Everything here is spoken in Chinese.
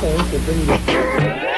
在一起不容易。